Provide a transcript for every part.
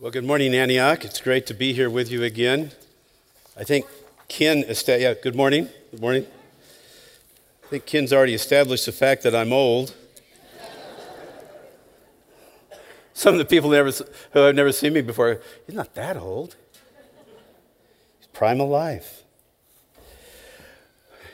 Well, good morning, Antioch. It's great to be here with you again. I think Ken, esta- yeah, good morning. Good morning. I think Ken's already established the fact that I'm old. Some of the people never, who have never seen me before, he's not that old. He's prime of life.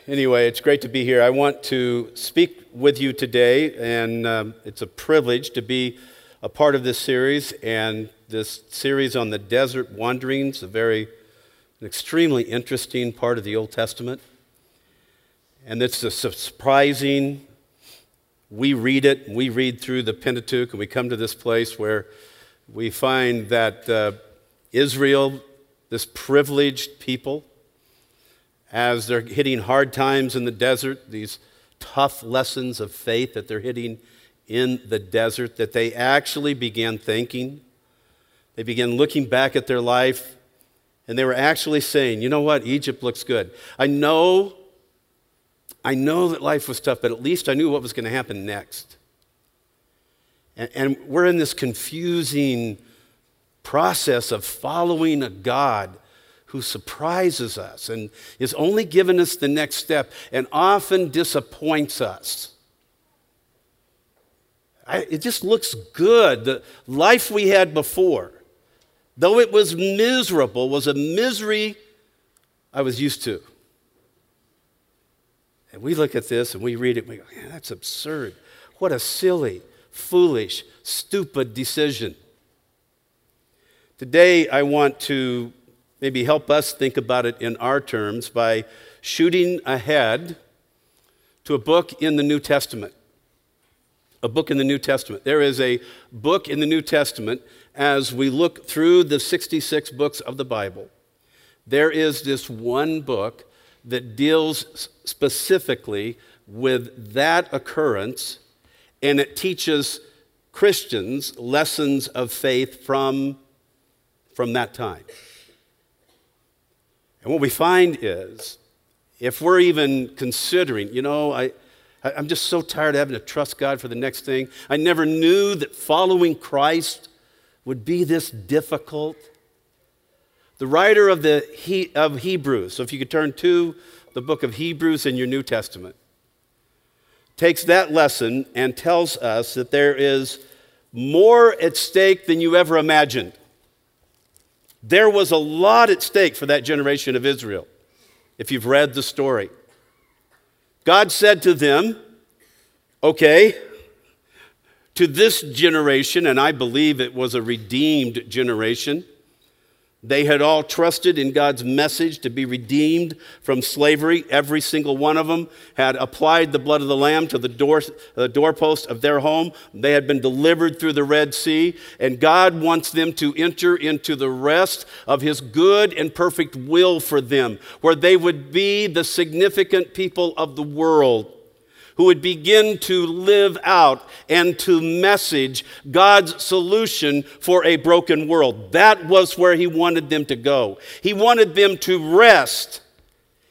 Anyway, it's great to be here. I want to speak with you today, and um, it's a privilege to be a part of this series and this series on the desert wanderings, a very an extremely interesting part of the Old Testament. And it's a surprising, we read it, we read through the Pentateuch, and we come to this place where we find that uh, Israel, this privileged people, as they're hitting hard times in the desert, these tough lessons of faith that they're hitting in the desert, that they actually began thinking they began looking back at their life and they were actually saying, you know what, Egypt looks good. I know, I know that life was tough, but at least I knew what was going to happen next. And, and we're in this confusing process of following a God who surprises us and is only giving us the next step and often disappoints us. I, it just looks good, the life we had before though it was miserable, was a misery I was used to. And we look at this and we read it we go, yeah, that's absurd. What a silly, foolish, stupid decision. Today, I want to maybe help us think about it in our terms by shooting ahead to a book in the New Testament. A book in the New Testament. There is a book in the New Testament as we look through the 66 books of the Bible, there is this one book that deals specifically with that occurrence, and it teaches Christians lessons of faith from, from that time. And what we find is, if we're even considering, you know, I, I'm just so tired of having to trust God for the next thing. I never knew that following Christ would be this difficult? The writer of, the he, of Hebrews, so if you could turn to the book of Hebrews in your New Testament, takes that lesson and tells us that there is more at stake than you ever imagined. There was a lot at stake for that generation of Israel, if you've read the story. God said to them, Okay, to this generation, and I believe it was a redeemed generation. They had all trusted in God's message to be redeemed from slavery. Every single one of them had applied the blood of the Lamb to the, door, the doorpost of their home. They had been delivered through the Red Sea, and God wants them to enter into the rest of His good and perfect will for them, where they would be the significant people of the world who would begin to live out and to message God's solution for a broken world. That was where he wanted them to go. He wanted them to rest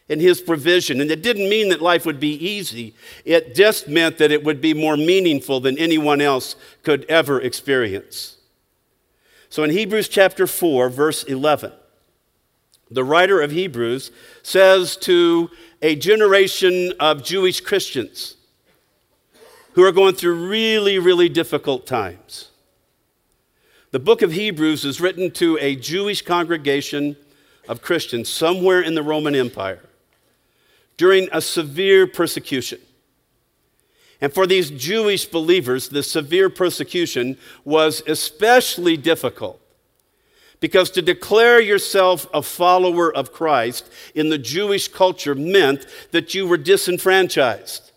in his provision. And it didn't mean that life would be easy, it just meant that it would be more meaningful than anyone else could ever experience. So in Hebrews chapter 4, verse 11, the writer of Hebrews says to a generation of Jewish Christians who are going through really, really difficult times. The book of Hebrews is written to a Jewish congregation of Christians somewhere in the Roman Empire during a severe persecution. And for these Jewish believers, the severe persecution was especially difficult because to declare yourself a follower of Christ in the Jewish culture meant that you were disenfranchised.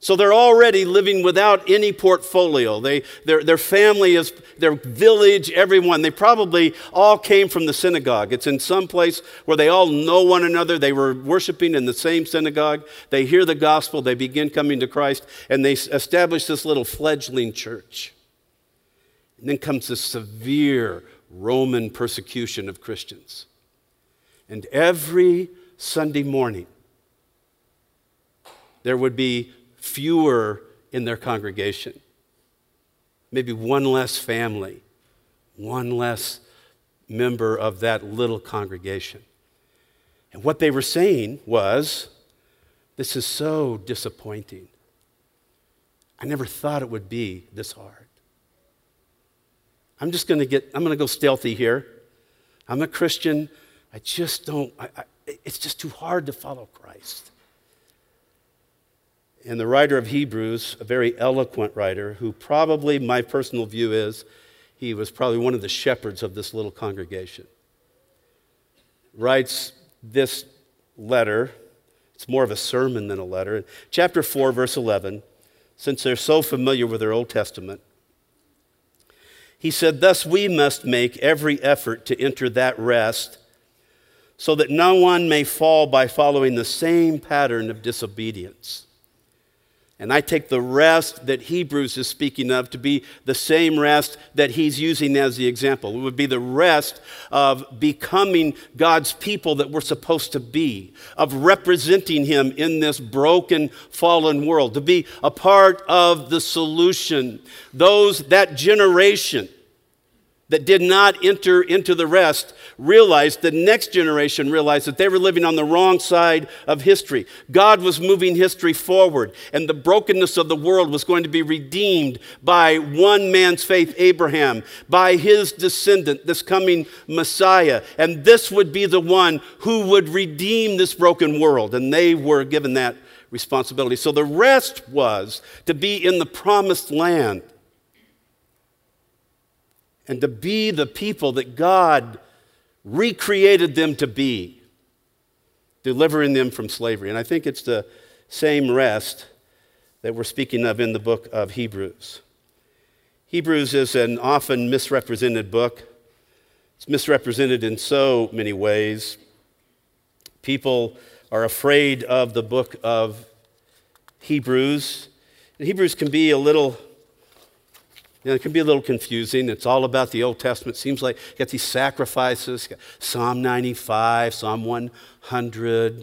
So they're already living without any portfolio. They, their, their family is, their village, everyone, they probably all came from the synagogue. It's in some place where they all know one another. They were worshiping in the same synagogue. They hear the gospel, they begin coming to Christ, and they establish this little fledgling church. And then comes this severe Roman persecution of Christians. And every Sunday morning, there would be fewer in their congregation. Maybe one less family, one less member of that little congregation. And what they were saying was, This is so disappointing. I never thought it would be this hard. I'm just going to get, I'm going to go stealthy here. I'm a Christian. I just don't, I, I, it's just too hard to follow Christ. And the writer of Hebrews, a very eloquent writer, who probably, my personal view is, he was probably one of the shepherds of this little congregation, writes this letter. It's more of a sermon than a letter. Chapter 4, verse 11, since they're so familiar with their Old Testament, he said, Thus we must make every effort to enter that rest so that no one may fall by following the same pattern of disobedience. And I take the rest that Hebrews is speaking of to be the same rest that he's using as the example. It would be the rest of becoming God's people that we're supposed to be, of representing him in this broken, fallen world, to be a part of the solution. Those, that generation that did not enter into the rest realized, the next generation realized that they were living on the wrong side of history. God was moving history forward, and the brokenness of the world was going to be redeemed by one man's faith, Abraham, by his descendant, this coming Messiah. And this would be the one who would redeem this broken world. And they were given that responsibility. So the rest was to be in the promised land and to be the people that God recreated them to be, delivering them from slavery. And I think it's the same rest that we're speaking of in the book of Hebrews. Hebrews is an often misrepresented book. It's misrepresented in so many ways. People are afraid of the book of Hebrews. And Hebrews can be a little you know, it can be a little confusing. It's all about the Old Testament. It seems like you got these sacrifices, Psalm 95, Psalm 100,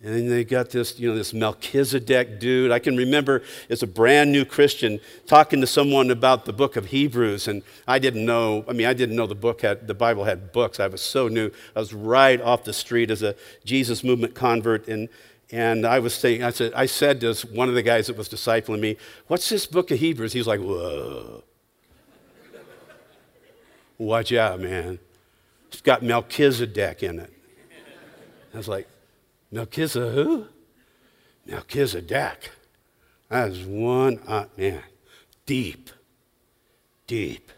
and then they got this, you know, this Melchizedek dude. I can remember as a brand new Christian talking to someone about the book of Hebrews, and I didn't know, I mean, I didn't know the book had, the Bible had books. I was so new. I was right off the street as a Jesus movement convert, and and I was saying, I said, I said to one of the guys that was discipling me, What's this book of Hebrews? He's like, Whoa. Watch out, man. It's got Melchizedek in it. I was like, Melchizedek who? Melchizedek. That is one, uh, man, deep, deep.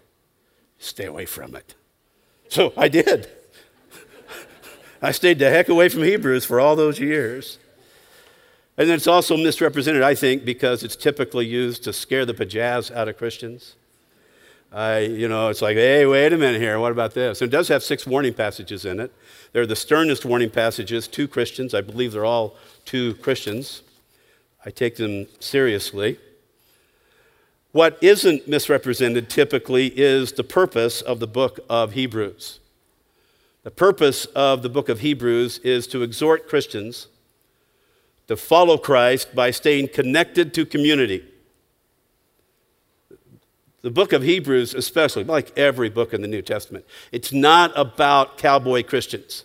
Stay away from it. So I did. I stayed the heck away from Hebrews for all those years. And it's also misrepresented, I think, because it's typically used to scare the pajazz out of Christians. I, you know, it's like, hey, wait a minute here. What about this? And it does have six warning passages in it. They're the sternest warning passages to Christians. I believe they're all to Christians. I take them seriously. What isn't misrepresented typically is the purpose of the book of Hebrews. The purpose of the book of Hebrews is to exhort Christians to follow Christ by staying connected to community. The book of Hebrews, especially, like every book in the New Testament, it's not about cowboy Christians.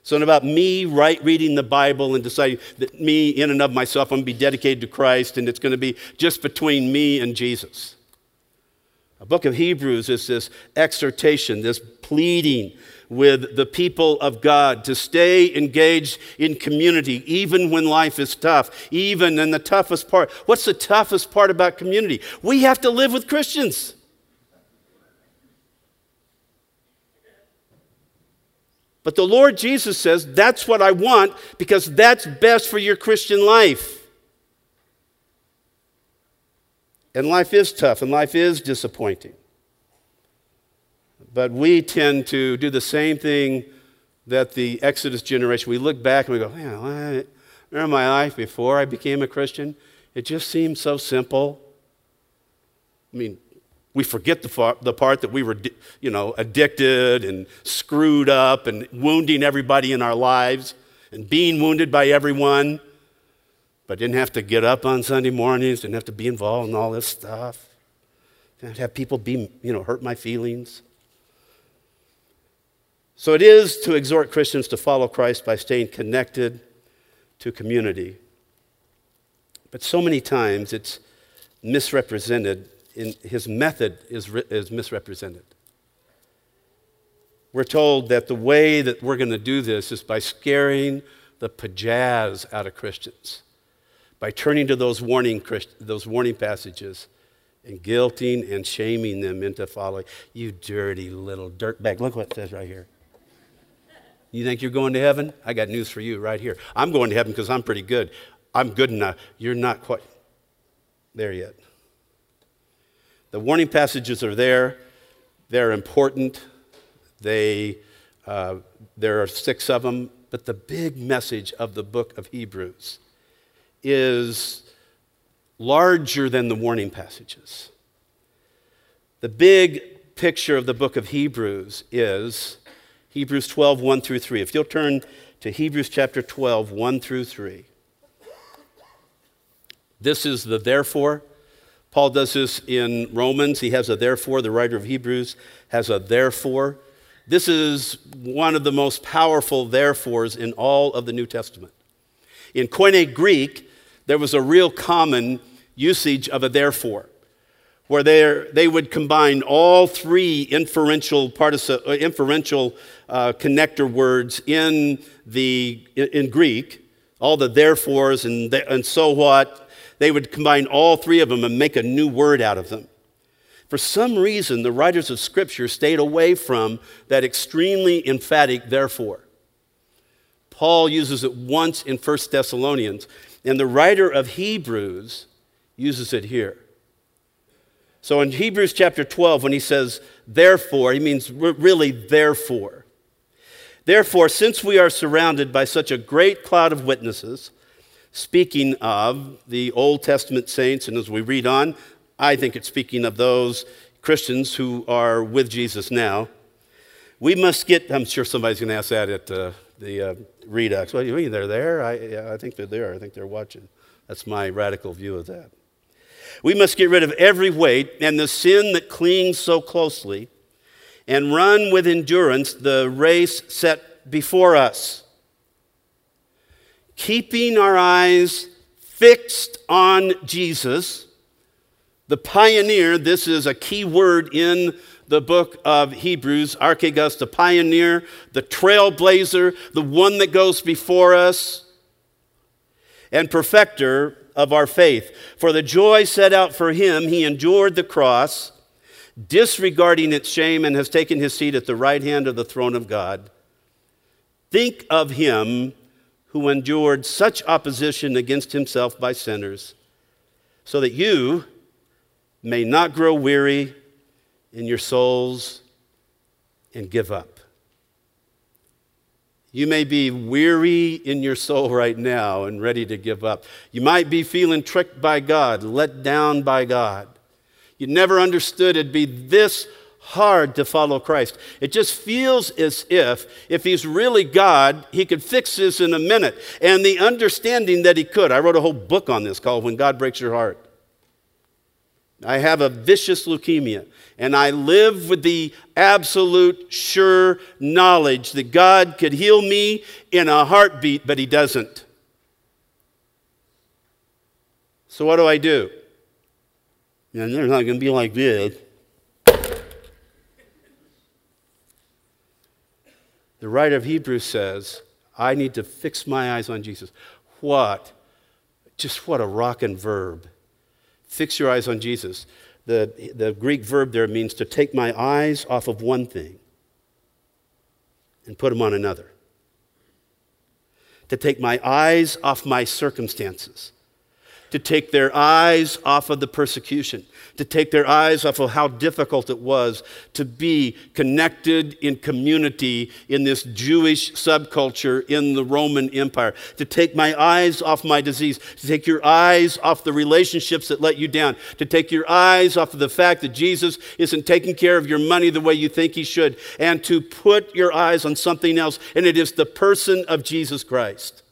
It's not about me right reading the Bible and deciding that me, in and of myself, I'm going to be dedicated to Christ and it's going to be just between me and Jesus. The book of Hebrews is this exhortation, this pleading with the people of God to stay engaged in community, even when life is tough, even in the toughest part. What's the toughest part about community? We have to live with Christians. But the Lord Jesus says, that's what I want because that's best for your Christian life. And life is tough and life is disappointing. But we tend to do the same thing that the Exodus generation, we look back and we go, I remember my life before I became a Christian? It just seemed so simple. I mean, we forget the, far, the part that we were, you know, addicted and screwed up and wounding everybody in our lives and being wounded by everyone, but didn't have to get up on Sunday mornings, didn't have to be involved in all this stuff, didn't have people be, you know, hurt my feelings. So it is to exhort Christians to follow Christ by staying connected to community. But so many times it's misrepresented, in, his method is, is misrepresented. We're told that the way that we're going to do this is by scaring the pajazz out of Christians, by turning to those warning, those warning passages and guilting and shaming them into following. You dirty little dirtbag. Look what it says right here. You think you're going to heaven? I got news for you right here. I'm going to heaven because I'm pretty good. I'm good enough. You're not quite there yet. The warning passages are there, they're important. They, uh, there are six of them, but the big message of the book of Hebrews is larger than the warning passages. The big picture of the book of Hebrews is Hebrews 12, 1 through 3. If you'll turn to Hebrews chapter 12, 1 through 3. This is the therefore. Paul does this in Romans. He has a therefore. The writer of Hebrews has a therefore. This is one of the most powerful therefores in all of the New Testament. In Koine Greek, there was a real common usage of a therefore, where they would combine all three inferential, partici- uh, inferential uh, connector words in, the, in Greek, all the therefores and, the, and so what. They would combine all three of them and make a new word out of them. For some reason, the writers of Scripture stayed away from that extremely emphatic therefore. Paul uses it once in 1 Thessalonians, and the writer of Hebrews uses it here. So in Hebrews chapter 12, when he says therefore, he means really therefore. Therefore, since we are surrounded by such a great cloud of witnesses, speaking of the Old Testament saints, and as we read on, I think it's speaking of those Christians who are with Jesus now. We must get, I'm sure somebody's going to ask that at uh, the uh, Redux. Well, you mean they're there? I, yeah, I think they're there. I think they're watching. That's my radical view of that. We must get rid of every weight and the sin that clings so closely and run with endurance the race set before us. Keeping our eyes fixed on Jesus the pioneer, this is a key word in the book of Hebrews, Archegos, the pioneer, the trailblazer, the one that goes before us, and perfecter of our faith. For the joy set out for him, he endured the cross, disregarding its shame, and has taken his seat at the right hand of the throne of God. Think of him who endured such opposition against himself by sinners, so that you, may not grow weary in your souls and give up. You may be weary in your soul right now and ready to give up. You might be feeling tricked by God, let down by God. You never understood it'd be this hard to follow Christ. It just feels as if, if He's really God, He could fix this in a minute. And the understanding that He could. I wrote a whole book on this called When God Breaks Your Heart. I have a vicious leukemia, and I live with the absolute sure knowledge that God could heal me in a heartbeat, but He doesn't. So, what do I do? And they're not going to be like this. The writer of Hebrews says, I need to fix my eyes on Jesus. What? Just what a rockin' verb. Fix your eyes on Jesus. The, the Greek verb there means to take my eyes off of one thing and put them on another. To take my eyes off my circumstances to take their eyes off of the persecution, to take their eyes off of how difficult it was to be connected in community in this Jewish subculture in the Roman Empire, to take my eyes off my disease, to take your eyes off the relationships that let you down, to take your eyes off of the fact that Jesus isn't taking care of your money the way you think he should, and to put your eyes on something else, and it is the person of Jesus Christ.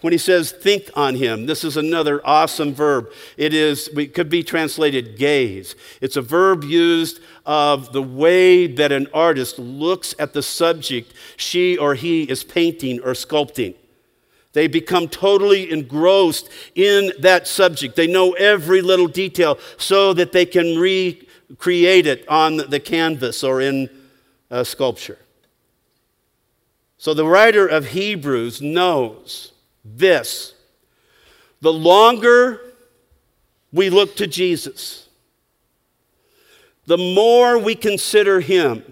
When he says think on him, this is another awesome verb. It is, it could be translated gaze. It's a verb used of the way that an artist looks at the subject she or he is painting or sculpting. They become totally engrossed in that subject. They know every little detail so that they can recreate it on the canvas or in a sculpture. So the writer of Hebrews knows this. The longer we look to Jesus, the more we consider him,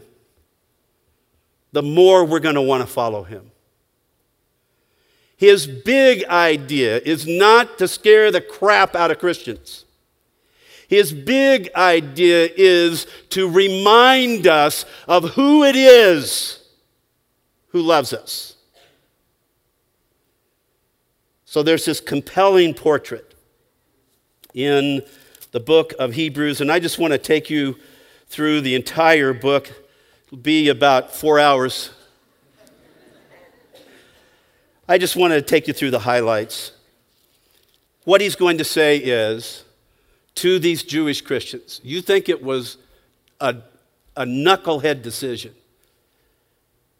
the more we're going to want to follow him. His big idea is not to scare the crap out of Christians. His big idea is to remind us of who it is who loves us. So there's this compelling portrait in the book of Hebrews, and I just want to take you through the entire book. It'll be about four hours I just want to take you through the highlights. What he's going to say is to these Jewish Christians, you think it was a, a knucklehead decision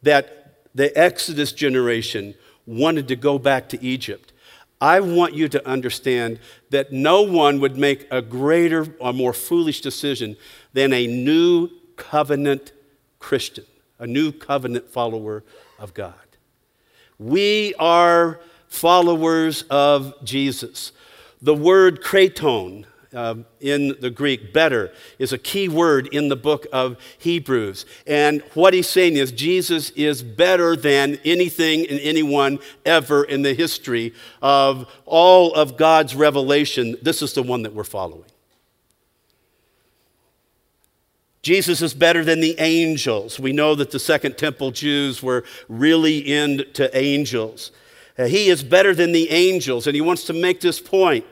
that the Exodus generation wanted to go back to Egypt. I want you to understand that no one would make a greater or more foolish decision than a new covenant Christian, a new covenant follower of God. We are followers of Jesus. The word kraton uh, in the Greek, better, is a key word in the book of Hebrews. And what he's saying is Jesus is better than anything and anyone ever in the history of all of God's revelation. This is the one that we're following. Jesus is better than the angels. We know that the Second Temple Jews were really into angels. Uh, he is better than the angels, and he wants to make this point.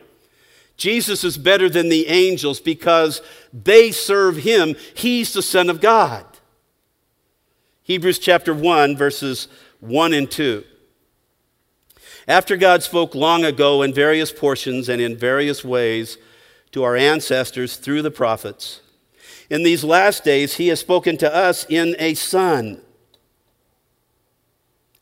Jesus is better than the angels because they serve him. He's the Son of God. Hebrews chapter 1, verses 1 and 2. After God spoke long ago in various portions and in various ways to our ancestors through the prophets, in these last days, he has spoken to us in a Son,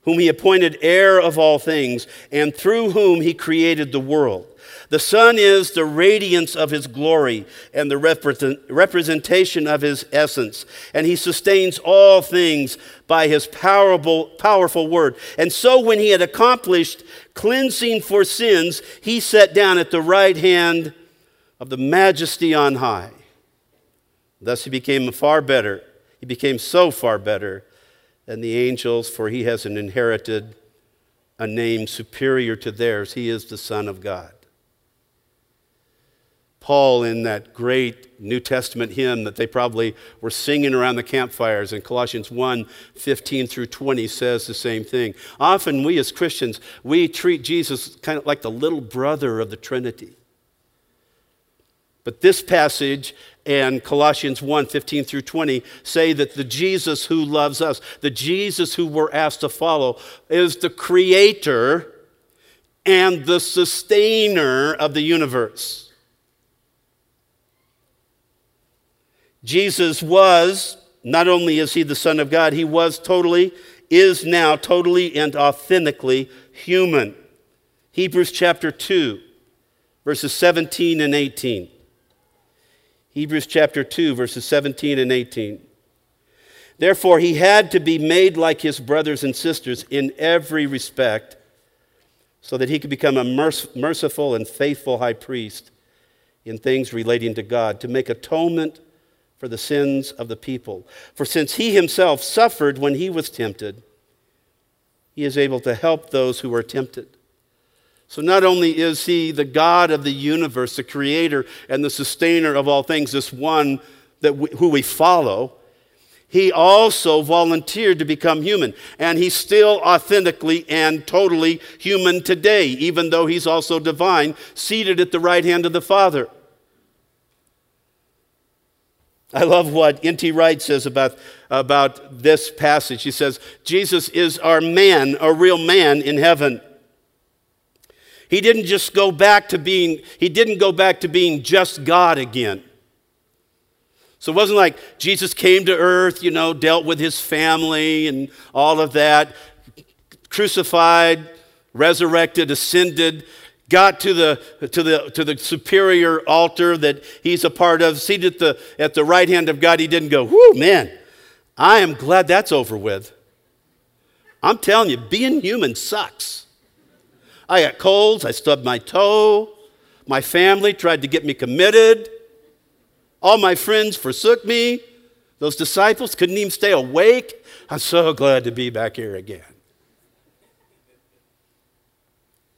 whom he appointed heir of all things, and through whom he created the world. The Son is the radiance of his glory and the representation of his essence, and he sustains all things by his powerful, powerful word. And so, when he had accomplished cleansing for sins, he sat down at the right hand of the majesty on high. Thus he became far better. He became so far better than the angels, for he has an inherited a name superior to theirs. He is the Son of God. Paul, in that great New Testament hymn that they probably were singing around the campfires in Colossians 1 15 through 20, says the same thing. Often, we as Christians, we treat Jesus kind of like the little brother of the Trinity. But this passage and Colossians 1 15 through 20 say that the Jesus who loves us, the Jesus who we're asked to follow, is the creator and the sustainer of the universe. Jesus was, not only is he the Son of God, he was totally, is now totally and authentically human. Hebrews chapter 2, verses 17 and 18. Hebrews chapter 2, verses 17 and 18. Therefore, he had to be made like his brothers and sisters in every respect, so that he could become a merciful and faithful high priest in things relating to God, to make atonement for the sins of the people. For since he himself suffered when he was tempted, he is able to help those who are tempted. So, not only is he the God of the universe, the creator and the sustainer of all things, this one that we, who we follow, he also volunteered to become human. And he's still authentically and totally human today, even though he's also divine, seated at the right hand of the Father. I love what N.T. Wright says about, about this passage. He says, Jesus is our man, a real man in heaven. He didn't just go back to being, he didn't go back to being just God again. So it wasn't like Jesus came to earth, you know, dealt with his family and all of that, crucified, resurrected, ascended, got to the, to the, to the superior altar that he's a part of, seated at the, at the right hand of God. He didn't go, whoo, man, I am glad that's over with. I'm telling you, being human sucks. I got colds, I stubbed my toe, my family tried to get me committed. All my friends forsook me. Those disciples couldn't even stay awake. I'm so glad to be back here again.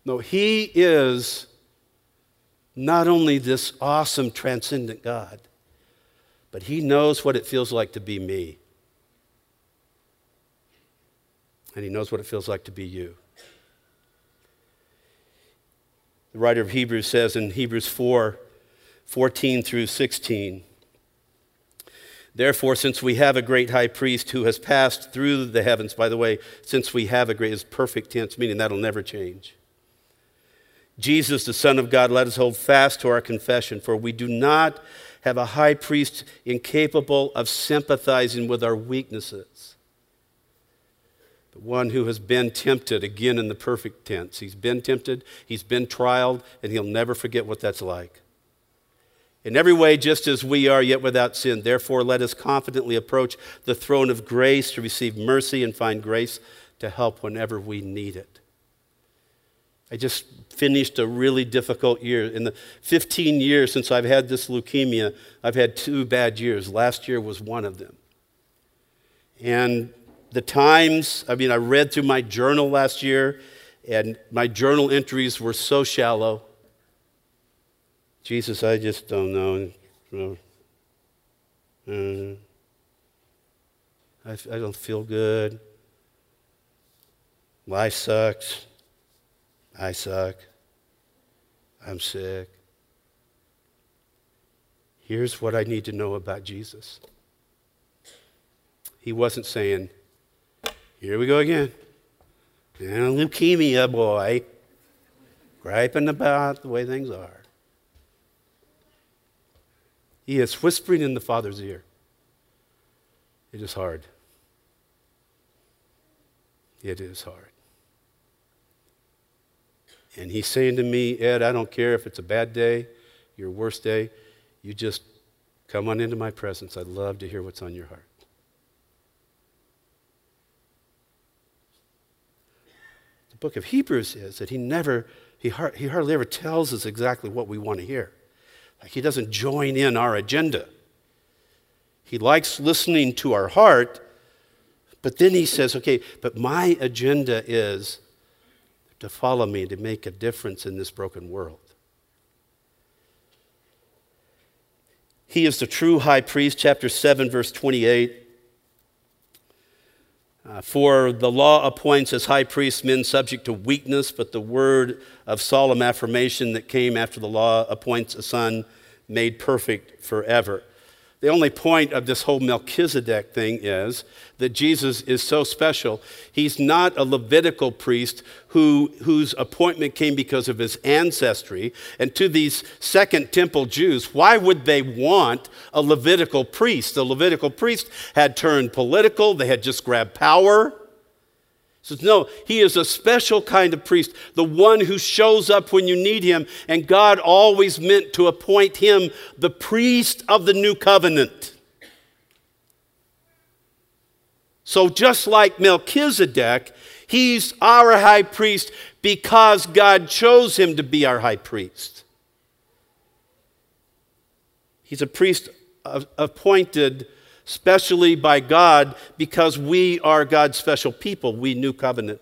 No, He is not only this awesome, transcendent God, but He knows what it feels like to be me. And He knows what it feels like to be you. The writer of Hebrews says in Hebrews 4 14 through 16. Therefore, since we have a great high priest who has passed through the heavens, by the way, since we have a great is perfect tense, meaning that'll never change. Jesus, the Son of God, let us hold fast to our confession, for we do not have a high priest incapable of sympathizing with our weaknesses, but one who has been tempted, again in the perfect tense. He's been tempted, he's been trialed, and he'll never forget what that's like in every way just as we are, yet without sin. Therefore, let us confidently approach the throne of grace to receive mercy and find grace to help whenever we need it. I just finished a really difficult year. In the 15 years since I've had this leukemia, I've had two bad years. Last year was one of them. And the times, I mean, I read through my journal last year, and my journal entries were so shallow. Jesus, I just don't know. Mm-hmm. I, I don't feel good. Life sucks. I suck. I'm sick. Here's what I need to know about Jesus. He wasn't saying, Here we go again. And leukemia, boy, griping about the way things are. He is whispering in the Father's ear. It is hard. It is hard. And he's saying to me, Ed, I don't care if it's a bad day, your worst day, you just come on into my presence. I'd love to hear what's on your heart. The book of Hebrews is that he never, he, he hardly ever tells us exactly what we want to hear. Like he doesn't join in our agenda. He likes listening to our heart, but then he says, okay, but my agenda is to follow me, to make a difference in this broken world. He is the true high priest, chapter 7, verse 28. Uh, for the law appoints as high priests men subject to weakness, but the word of solemn affirmation that came after the law appoints a son made perfect forever. The only point of this whole Melchizedek thing is that Jesus is so special. He's not a Levitical priest who, whose appointment came because of his ancestry. And to these Second Temple Jews, why would they want a Levitical priest? The Levitical priest had turned political, they had just grabbed power says, No, he is a special kind of priest, the one who shows up when you need him. And God always meant to appoint him the priest of the new covenant. So, just like Melchizedek, he's our high priest because God chose him to be our high priest. He's a priest appointed specially by God because we are God's special people, we new covenant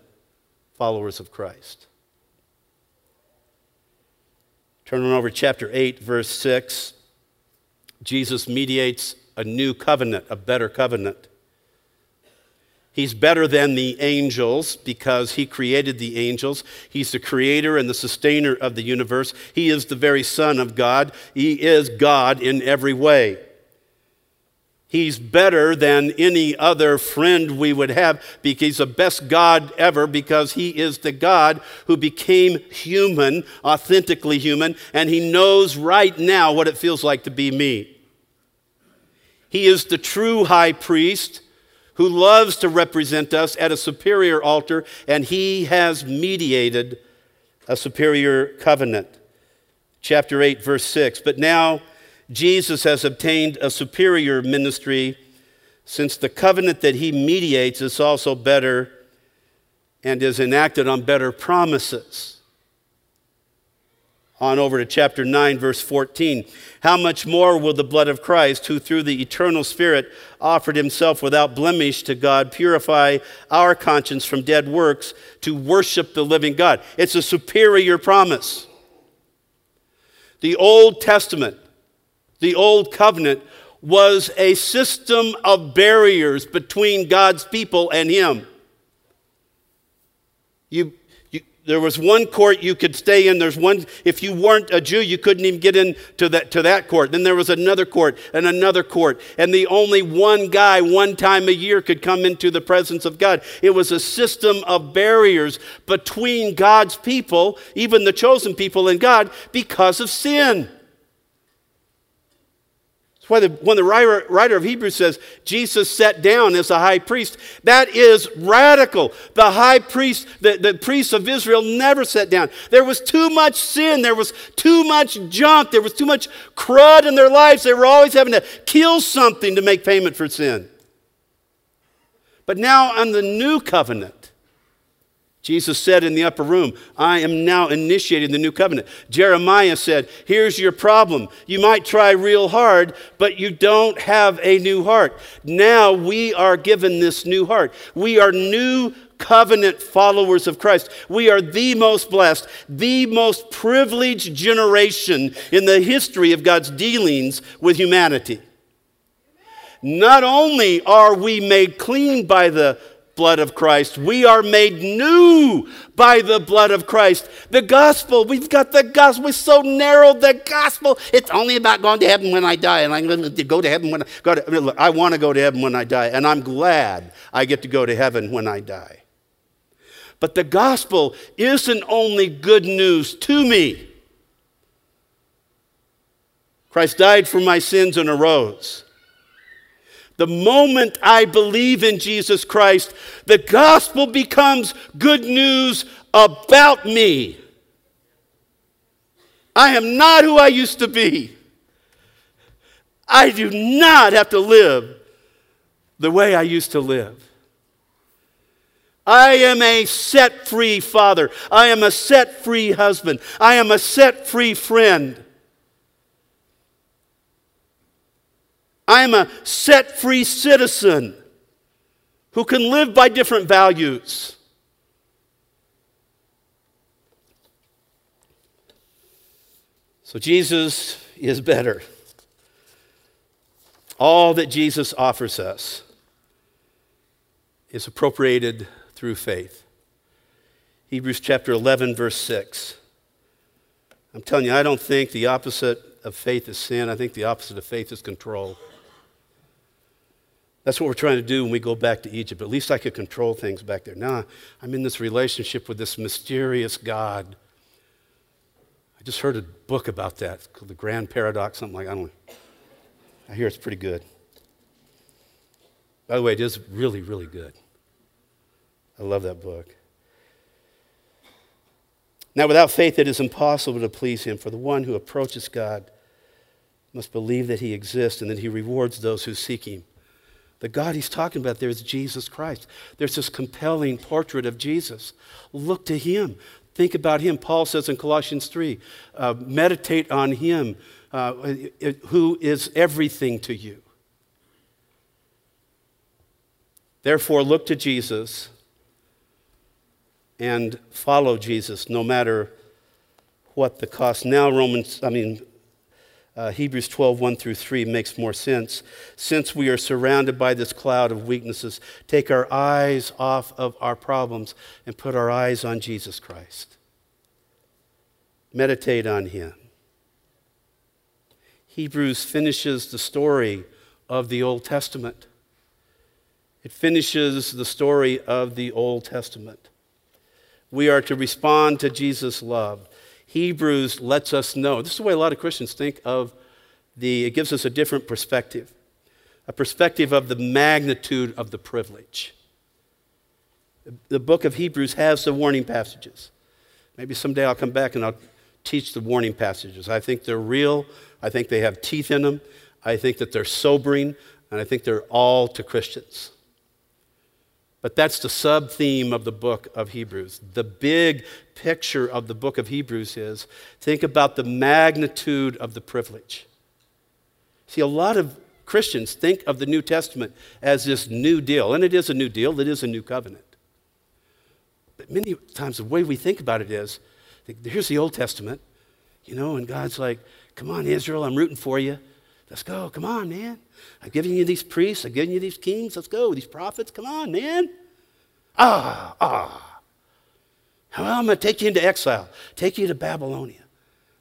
followers of Christ. Turning over chapter 8, verse 6. Jesus mediates a new covenant, a better covenant. He's better than the angels because he created the angels. He's the creator and the sustainer of the universe. He is the very Son of God. He is God in every way. He's better than any other friend we would have because he's the best God ever because he is the God who became human, authentically human, and he knows right now what it feels like to be me. He is the true high priest who loves to represent us at a superior altar, and he has mediated a superior covenant. Chapter 8, verse 6. But now, Jesus has obtained a superior ministry since the covenant that he mediates is also better and is enacted on better promises. On over to chapter 9, verse 14. How much more will the blood of Christ, who through the eternal Spirit offered himself without blemish to God, purify our conscience from dead works to worship the living God? It's a superior promise. The Old Testament the old covenant, was a system of barriers between God's people and Him. You, you, there was one court you could stay in. There's one, if you weren't a Jew, you couldn't even get into that, to that court. Then there was another court and another court. And the only one guy, one time a year, could come into the presence of God. It was a system of barriers between God's people, even the chosen people, and God because of sin. That's why the, when the writer, writer of Hebrews says Jesus sat down as a high priest, that is radical. The high priest, the, the priests of Israel never sat down. There was too much sin. There was too much junk. There was too much crud in their lives. They were always having to kill something to make payment for sin. But now on the new covenant, Jesus said in the upper room, I am now initiating the new covenant. Jeremiah said, Here's your problem. You might try real hard, but you don't have a new heart. Now we are given this new heart. We are new covenant followers of Christ. We are the most blessed, the most privileged generation in the history of God's dealings with humanity. Not only are we made clean by the blood of Christ. We are made new by the blood of Christ. The gospel, we've got the gospel. We're so narrow, the gospel. It's only about going to heaven when I die. And I'm going to go to heaven when I go to, look, I want to go to heaven when I die. And I'm glad I get to go to heaven when I die. But the gospel isn't only good news to me. Christ died for my sins and arose. The moment I believe in Jesus Christ, the gospel becomes good news about me. I am not who I used to be. I do not have to live the way I used to live. I am a set free father. I am a set free husband. I am a set free friend. I'm a set free citizen who can live by different values. So Jesus is better. All that Jesus offers us is appropriated through faith. Hebrews chapter 11, verse 6. I'm telling you, I don't think the opposite of faith is sin. I think the opposite of faith is control. That's what we're trying to do when we go back to Egypt. At least I could control things back there. Now I'm in this relationship with this mysterious God. I just heard a book about that called The Grand Paradox, something like I don't know. I hear it's pretty good. By the way, it is really, really good. I love that book. Now, without faith, it is impossible to please Him, for the one who approaches God must believe that He exists and that He rewards those who seek Him. The God he's talking about there is Jesus Christ. There's this compelling portrait of Jesus. Look to him. Think about him. Paul says in Colossians 3 uh, meditate on him uh, who is everything to you. Therefore, look to Jesus and follow Jesus no matter what the cost. Now, Romans, I mean, uh, Hebrews 12, 1 through 3 makes more sense. Since we are surrounded by this cloud of weaknesses, take our eyes off of our problems and put our eyes on Jesus Christ. Meditate on him. Hebrews finishes the story of the Old Testament. It finishes the story of the Old Testament. We are to respond to Jesus' love. Hebrews lets us know. This is the way a lot of Christians think of the, it gives us a different perspective, a perspective of the magnitude of the privilege. The book of Hebrews has the warning passages. Maybe someday I'll come back and I'll teach the warning passages. I think they're real. I think they have teeth in them. I think that they're sobering. And I think they're all to Christians. But that's the sub theme of the book of Hebrews. The big picture of the book of Hebrews is think about the magnitude of the privilege. See, a lot of Christians think of the New Testament as this new deal, and it is a new deal, it is a new covenant. But many times, the way we think about it is here's the Old Testament, you know, and God's like, come on, Israel, I'm rooting for you. Let's go. Come on, man. I've given you these priests. I've given you these kings. Let's go. These prophets. Come on, man. Ah, ah. Well, I'm going to take you into exile, take you to Babylonia.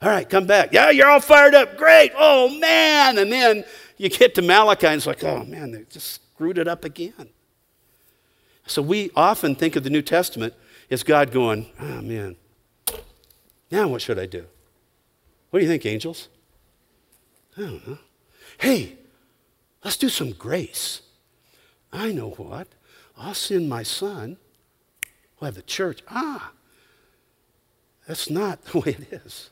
All right, come back. Yeah, you're all fired up. Great. Oh, man. And then you get to Malachi and it's like, oh, man, they just screwed it up again. So we often think of the New Testament as God going, oh, man, now what should I do? What do you think, angels? I don't know. Hey, let's do some grace. I know what. I'll send my son. We'll have the church. Ah, that's not the way it is.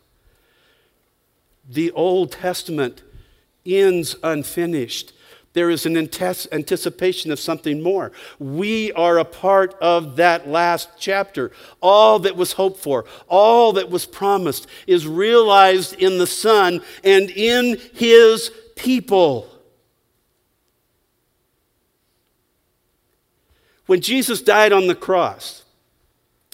The Old Testament ends unfinished. There is an anticipation of something more. We are a part of that last chapter. All that was hoped for, all that was promised, is realized in the Son and in His people. When Jesus died on the cross,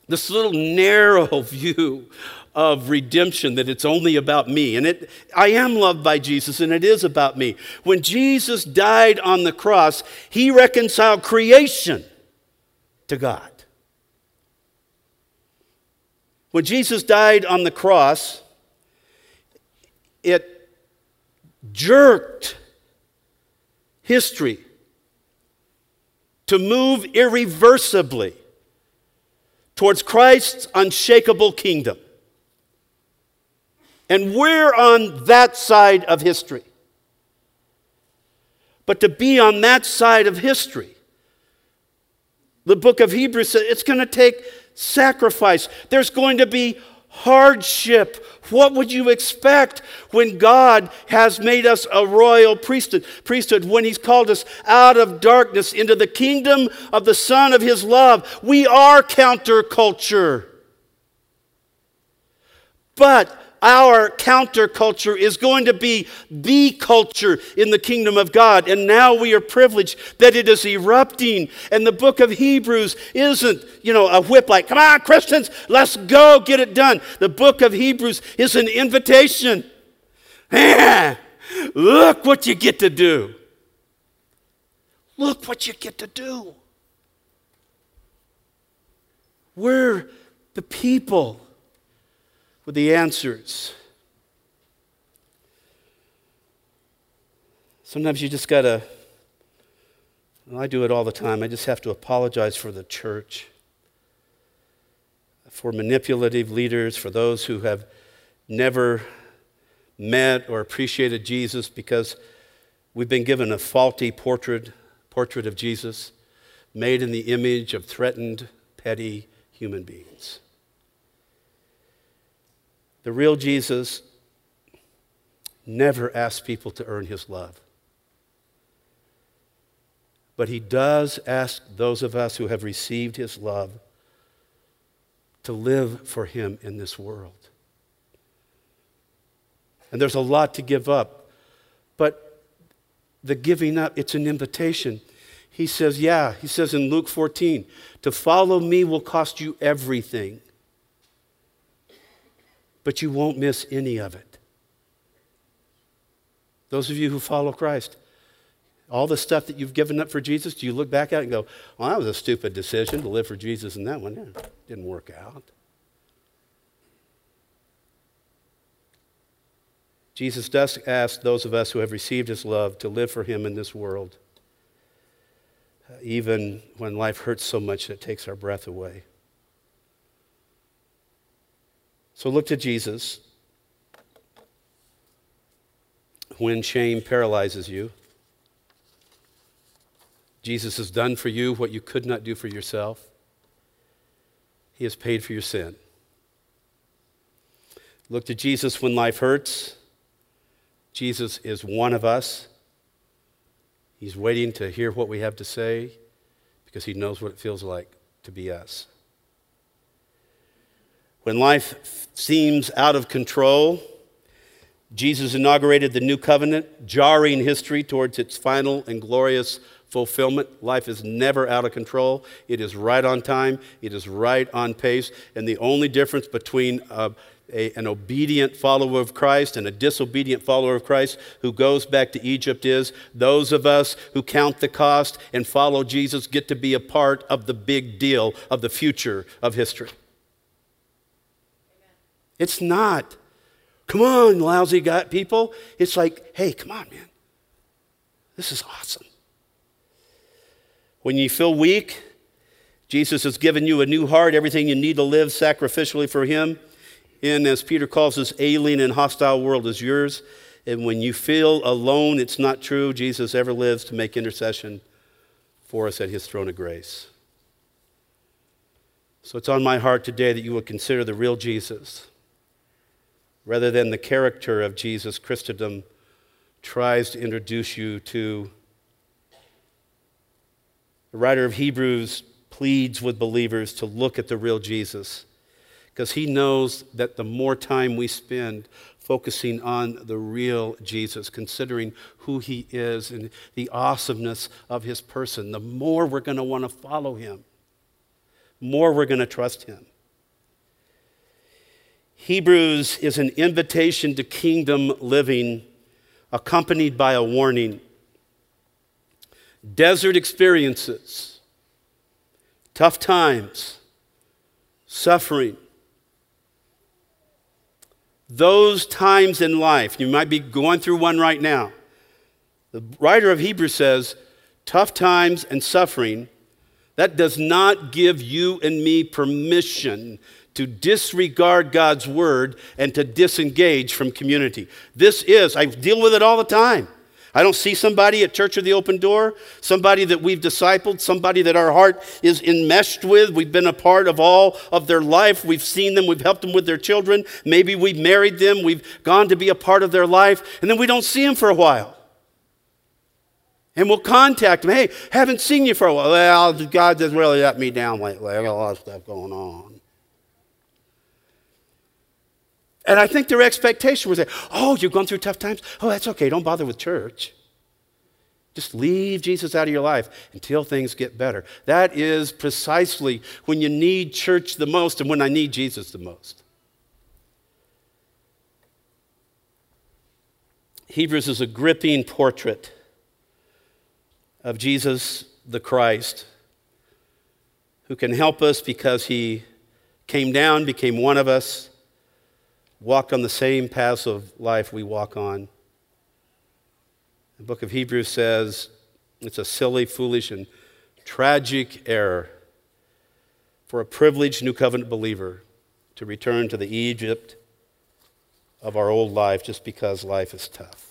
this little narrow view of redemption that it's only about me. And it, I am loved by Jesus, and it is about me. When Jesus died on the cross, he reconciled creation to God. When Jesus died on the cross, it jerked history to move irreversibly towards Christ's unshakable kingdom. And we're on that side of history. But to be on that side of history, the book of Hebrews says it's going to take sacrifice. There's going to be hardship. What would you expect when God has made us a royal priesthood, priesthood, when He's called us out of darkness into the kingdom of the Son of His love? We are counterculture. But our counterculture is going to be the culture in the kingdom of God. And now we are privileged that it is erupting. And the book of Hebrews isn't, you know, a whip like, come on, Christians, let's go get it done. The book of Hebrews is an invitation. Look what you get to do. Look what you get to do. We're the people with the answers. Sometimes you just got to, I do it all the time, I just have to apologize for the church, for manipulative leaders, for those who have never met or appreciated Jesus because we've been given a faulty portrait, portrait of Jesus made in the image of threatened, petty human beings. The real Jesus never asks people to earn his love. But he does ask those of us who have received his love to live for him in this world. And there's a lot to give up. But the giving up, it's an invitation. He says, yeah, he says in Luke 14, to follow me will cost you everything but you won't miss any of it. Those of you who follow Christ, all the stuff that you've given up for Jesus, do you look back at it and go, well, that was a stupid decision to live for Jesus and that one yeah, didn't work out? Jesus does ask those of us who have received his love to live for him in this world, uh, even when life hurts so much that it takes our breath away. So look to Jesus when shame paralyzes you. Jesus has done for you what you could not do for yourself. He has paid for your sin. Look to Jesus when life hurts. Jesus is one of us. He's waiting to hear what we have to say because he knows what it feels like to be us. When life seems out of control, Jesus inaugurated the new covenant, jarring history towards its final and glorious fulfillment. Life is never out of control. It is right on time, it is right on pace. And the only difference between a, a, an obedient follower of Christ and a disobedient follower of Christ who goes back to Egypt is those of us who count the cost and follow Jesus get to be a part of the big deal of the future of history. It's not. Come on, lousy got people. It's like, hey, come on, man. This is awesome. When you feel weak, Jesus has given you a new heart, everything you need to live sacrificially for Him. And as Peter calls this alien and hostile world, is yours. And when you feel alone, it's not true. Jesus ever lives to make intercession for us at His throne of grace. So it's on my heart today that you would consider the real Jesus rather than the character of Jesus. Christendom tries to introduce you to the writer of Hebrews pleads with believers to look at the real Jesus because he knows that the more time we spend focusing on the real Jesus, considering who he is and the awesomeness of his person, the more we're going to want to follow him, more we're going to trust him. Hebrews is an invitation to kingdom living accompanied by a warning desert experiences, tough times, suffering. Those times in life, you might be going through one right now. The writer of Hebrews says, tough times and suffering, that does not give you and me permission to disregard God's word and to disengage from community. This is, I deal with it all the time. I don't see somebody at Church of the Open Door, somebody that we've discipled, somebody that our heart is enmeshed with. We've been a part of all of their life. We've seen them, we've helped them with their children. Maybe we've married them, we've gone to be a part of their life, and then we don't see them for a while. And we'll contact them. Hey, haven't seen you for a while. Well, God just really let me down lately. I got a lot of stuff going on. And I think their expectation was that, oh, you've gone through tough times? Oh, that's okay. Don't bother with church. Just leave Jesus out of your life until things get better. That is precisely when you need church the most and when I need Jesus the most. Hebrews is a gripping portrait of Jesus the Christ who can help us because he came down, became one of us walked on the same paths of life we walk on. The book of Hebrews says it's a silly, foolish, and tragic error for a privileged new covenant believer to return to the Egypt of our old life just because life is tough.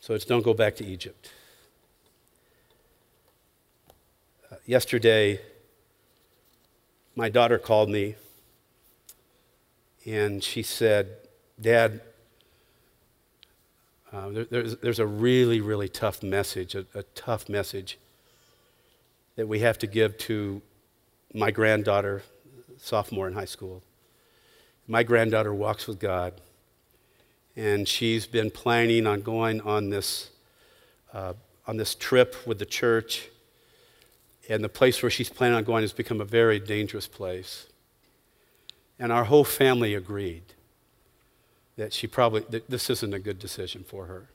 So it's don't go back to Egypt. Uh, yesterday, my daughter called me and she said, Dad, uh, there, there's, there's a really, really tough message, a, a tough message that we have to give to my granddaughter, sophomore in high school. My granddaughter walks with God, and she's been planning on going on this, uh, on this trip with the church and the place where she's planning on going has become a very dangerous place. And our whole family agreed that she probably, that this isn't a good decision for her.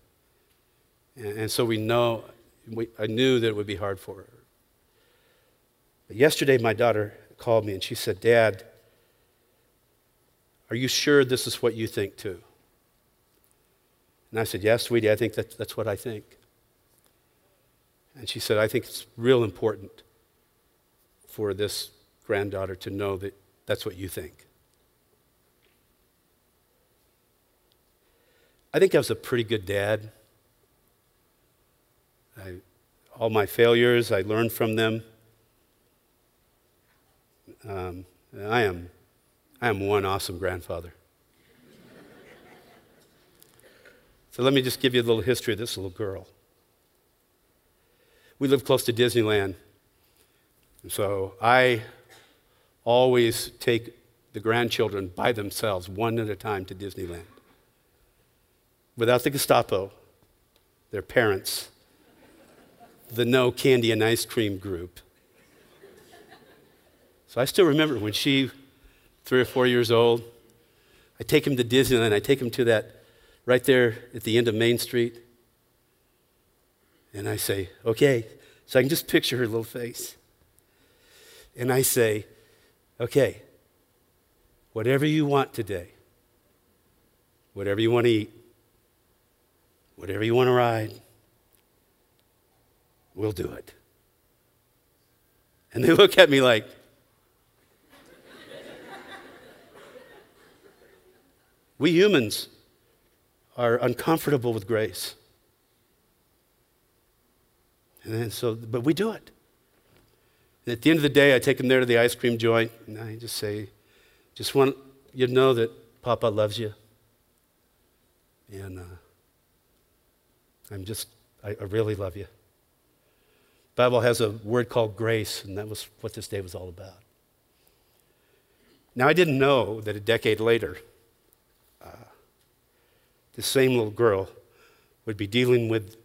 And, and so we know, we, I knew that it would be hard for her. But yesterday, my daughter called me and she said, Dad, Are you sure this is what you think too? And I said, Yes, sweetie, I think that, that's what I think. And she said, I think it's real important for this granddaughter to know that that's what you think. I think I was a pretty good dad. I, all my failures, I learned from them. Um, I, am, I am one awesome grandfather. so let me just give you a little history of this little girl. We live close to Disneyland. So I always take the grandchildren by themselves, one at a time, to Disneyland. Without the Gestapo, their parents, the no candy and ice cream group. So I still remember when she, three or four years old, I take him to Disneyland. I take him to that right there at the end of Main Street. And I say, okay. So I can just picture her little face. And I say, okay, whatever you want today, whatever you want to eat, whatever you want to ride, we'll do it. And they look at me like, we humans are uncomfortable with grace. And then so, but we do it. And at the end of the day, I take them there to the ice cream joint, and I just say, just want you to know that Papa loves you. And uh, I'm just, I, I really love you. Bible has a word called grace, and that was what this day was all about. Now, I didn't know that a decade later, uh, this same little girl would be dealing with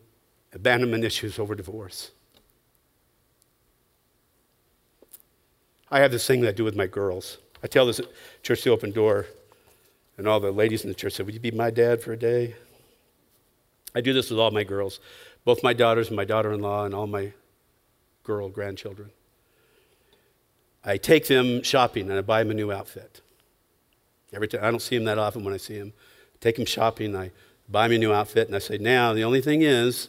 abandonment issues over divorce. I have this thing that I do with my girls. I tell this Church the Open Door, and all the ladies in the church say, Would you be my dad for a day? I do this with all my girls, both my daughters and my daughter in law, and all my girl grandchildren. I take them shopping and I buy them a new outfit. Every time I don't see them that often when I see them. I take them shopping, I buy them a new outfit, and I say, Now, the only thing is,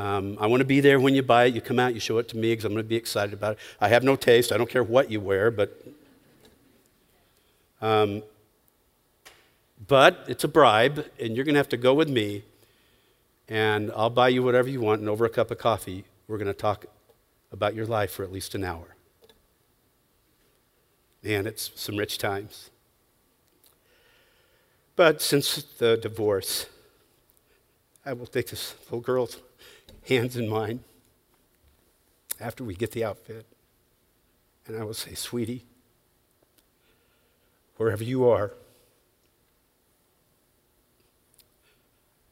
um, I want to be there when you buy it. You come out, you show it to me because I'm going to be excited about it. I have no taste. I don't care what you wear, but um, but it's a bribe, and you're going to have to go with me, and I'll buy you whatever you want, and over a cup of coffee, we're going to talk about your life for at least an hour. And it's some rich times. But since the divorce, I will take this little girl's hands in mine after we get the outfit. And I will say, Sweetie, wherever you are,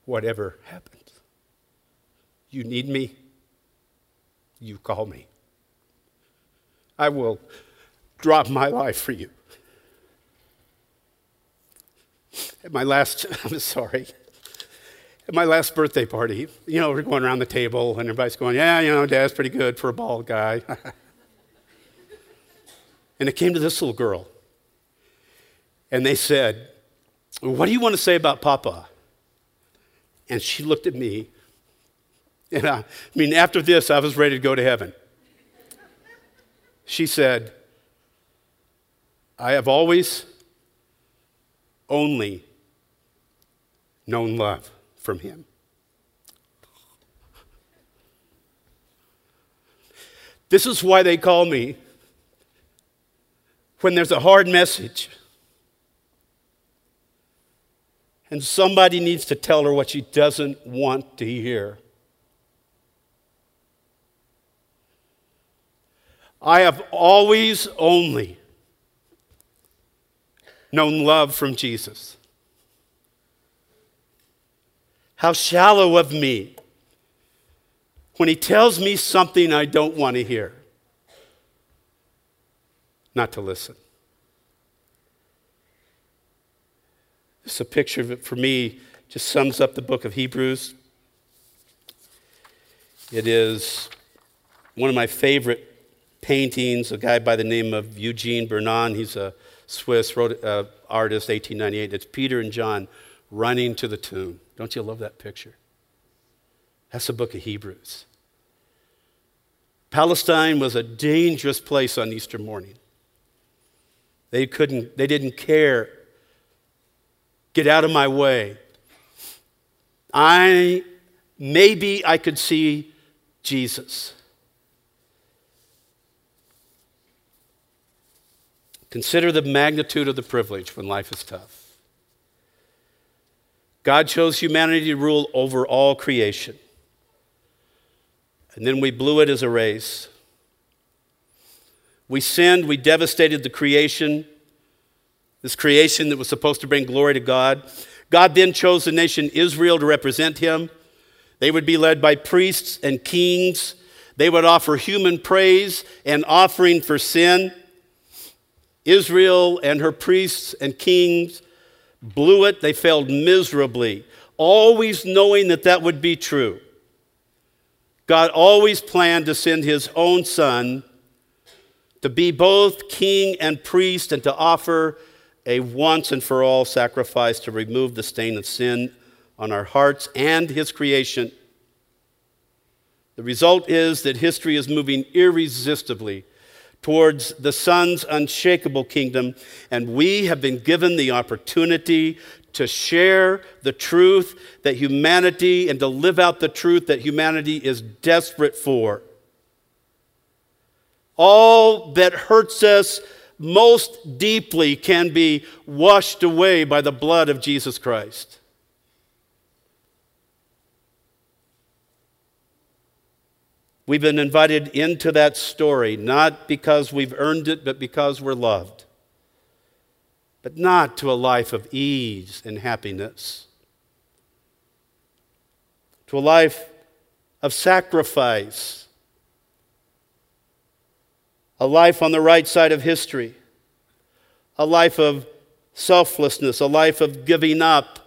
whatever happens, you need me, you call me. I will drop my life for you. At my last, I'm sorry, at my last birthday party, you know, we're going around the table and everybody's going, Yeah, you know, dad's pretty good for a bald guy. and it came to this little girl. And they said, What do you want to say about Papa? And she looked at me. And I, I mean, after this, I was ready to go to heaven. She said, I have always only known love from him. This is why they call me when there's a hard message and somebody needs to tell her what she doesn't want to hear. I have always only known love from Jesus. How shallow of me when he tells me something I don't want to hear, not to listen. It's a picture of it for me, just sums up the book of Hebrews. It is one of my favorite paintings, a guy by the name of Eugene Burnand. He's a Swiss wrote, uh, artist, 1898. It's Peter and John running to the tomb. Don't you love that picture? That's the book of Hebrews. Palestine was a dangerous place on Easter morning. They couldn't, they didn't care. Get out of my way. I maybe I could see Jesus. Consider the magnitude of the privilege when life is tough. God chose humanity to rule over all creation. And then we blew it as a race. We sinned, we devastated the creation, this creation that was supposed to bring glory to God. God then chose the nation Israel to represent him. They would be led by priests and kings. They would offer human praise and offering for sin. Israel and her priests and kings blew it. They failed miserably, always knowing that that would be true. God always planned to send his own son to be both king and priest and to offer a once and for all sacrifice to remove the stain of sin on our hearts and his creation. The result is that history is moving irresistibly towards the Son's unshakable kingdom, and we have been given the opportunity to share the truth that humanity and to live out the truth that humanity is desperate for. All that hurts us most deeply can be washed away by the blood of Jesus Christ. We've been invited into that story, not because we've earned it, but because we're loved. But not to a life of ease and happiness, to a life of sacrifice, a life on the right side of history, a life of selflessness, a life of giving up,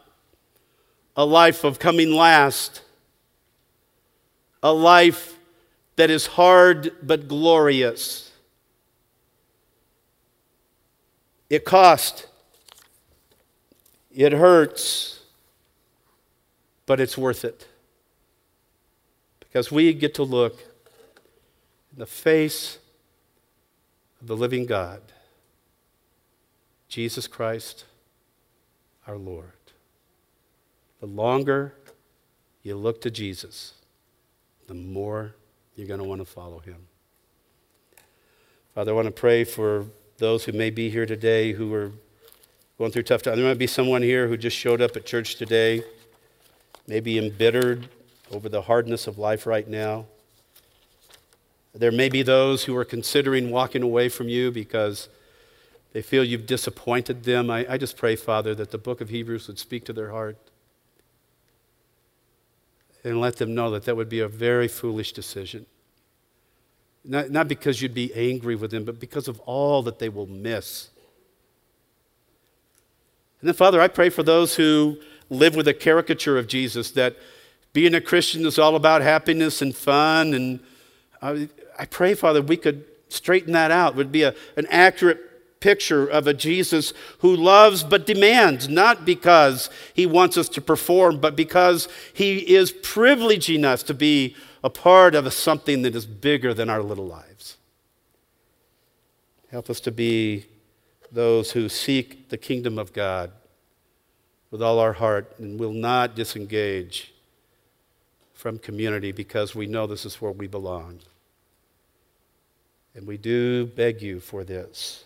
a life of coming last, a life that is hard but glorious. It cost, it hurts, but it's worth it. Because we get to look in the face of the living God, Jesus Christ, our Lord. The longer you look to Jesus, the more you're going to want to follow him. Father, I want to pray for those who may be here today who are going through tough times. There might be someone here who just showed up at church today, maybe embittered over the hardness of life right now. There may be those who are considering walking away from you because they feel you've disappointed them. I, I just pray, Father, that the book of Hebrews would speak to their heart and let them know that that would be a very foolish decision. Not, not because you'd be angry with them, but because of all that they will miss. And then, Father, I pray for those who live with a caricature of Jesus that being a Christian is all about happiness and fun. And I, I pray, Father, we could straighten that out. It would be a, an accurate picture of a Jesus who loves but demands, not because he wants us to perform, but because he is privileging us to be a part of something that is bigger than our little lives. Help us to be those who seek the kingdom of God with all our heart and will not disengage from community because we know this is where we belong. And we do beg you for this.